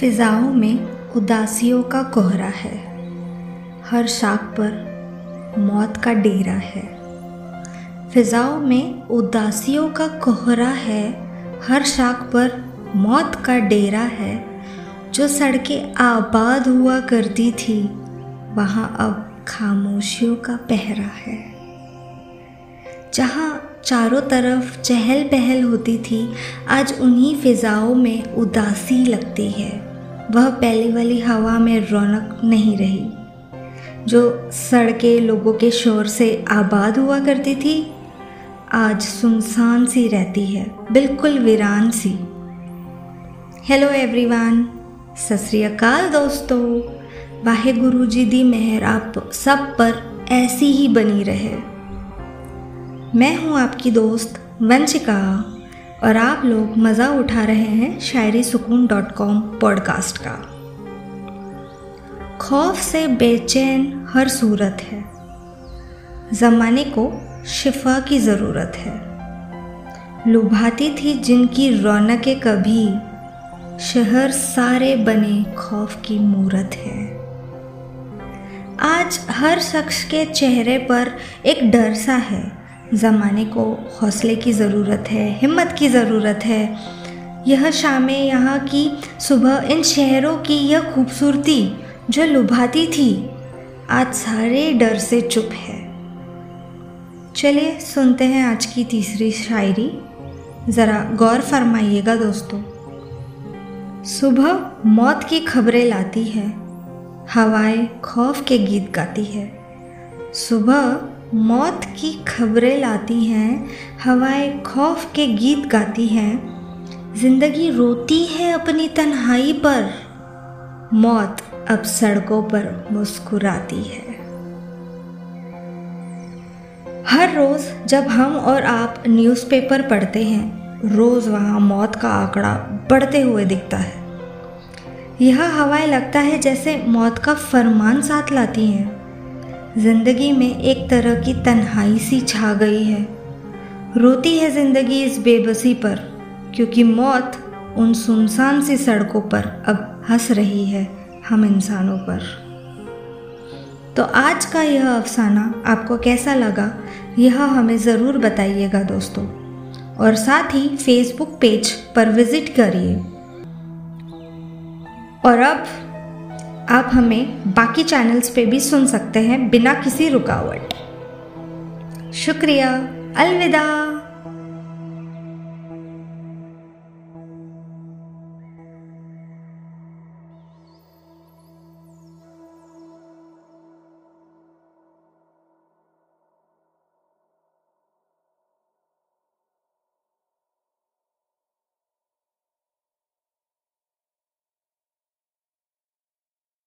फिजाओं में उदासियों का कोहरा है। हर शाख पर मौत का डेरा है। फिजाओं में उदासियों का कोहरा है। हर शाख पर मौत का डेरा है। जो सड़कें आबाद हुआ करती थी, वहाँ अब खामोशियों का पहरा है। जहाँ चारों तरफ़ चहल पहल होती थी। आज उन्हीं फिज़ाओं में उदासी लगती है। वह पहले वाली हवा में रौनक नहीं रही, जो सड़कें लोगों के शोर से आबाद हुआ करती थी, आज सुनसान सी रहती है, बिल्कुल वीरान सी। हेलो एवरीवन सत दोस्तों। वाहे गुरु जी दी मेहर आप सब पर ऐसी ही बनी रहे। मैं हूँ आपकी दोस्त वंशिका और आप लोग मज़ा उठा रहे हैं शायरी सुकून डॉट कॉम पॉडकास्ट का। खौफ से बेचैन हर सूरत है। ज़माने को शिफा की ज़रूरत है। लुभाती थी जिनकी रौनकें कभी, शहर सारे बने खौफ की मूरत है। आज हर शख्स के चेहरे पर एक डर सा है ज़माने को हौसले की ज़रूरत है, हिम्मत की ज़रूरत है। यह शामें यहाँ की सुबह इन शहरों की यह खूबसूरती जो लुभाती थी, आज सारे डर से चुप है। चलिए सुनते हैं आज की तीसरी शायरी। ज़रा गौर फरमाइएगा दोस्तों। सुबह मौत की खबरें लाती है, हवाएँ खौफ के गीत गाती है। सुबह मौत की खबरें लाती हैं, हवाएँ खौफ के गीत गाती हैं। ज़िंदगी रोती है अपनी तन्हाई पर। मौत अब सड़कों पर मुस्कुराती है। हर रोज़ जब हम और आप न्यूज़पेपर पढ़ते हैं, रोज़ वहाँ मौत का आंकड़ा बढ़ते हुए दिखता है। यह हवाएँ लगता है जैसे मौत का फरमान साथ लाती हैं। ज़िंदगी में एक तरह की तन्हाई सी छा गई है। रोती है ज़िंदगी इस बेबसी पर, क्योंकि मौत उन सुनसान सी सड़कों पर अब हंस रही है हम इंसानों पर। तो आज का यह अफसाना आपको कैसा लगा, यह हमें ज़रूर बताइएगा दोस्तों। और साथ ही फेसबुक पेज पर विज़िट करिए। और अब आप हमें बाकी चैनल्स पे भी सुन सकते हैं बिना किसी रुकावट। शुक्रिया अलविदा।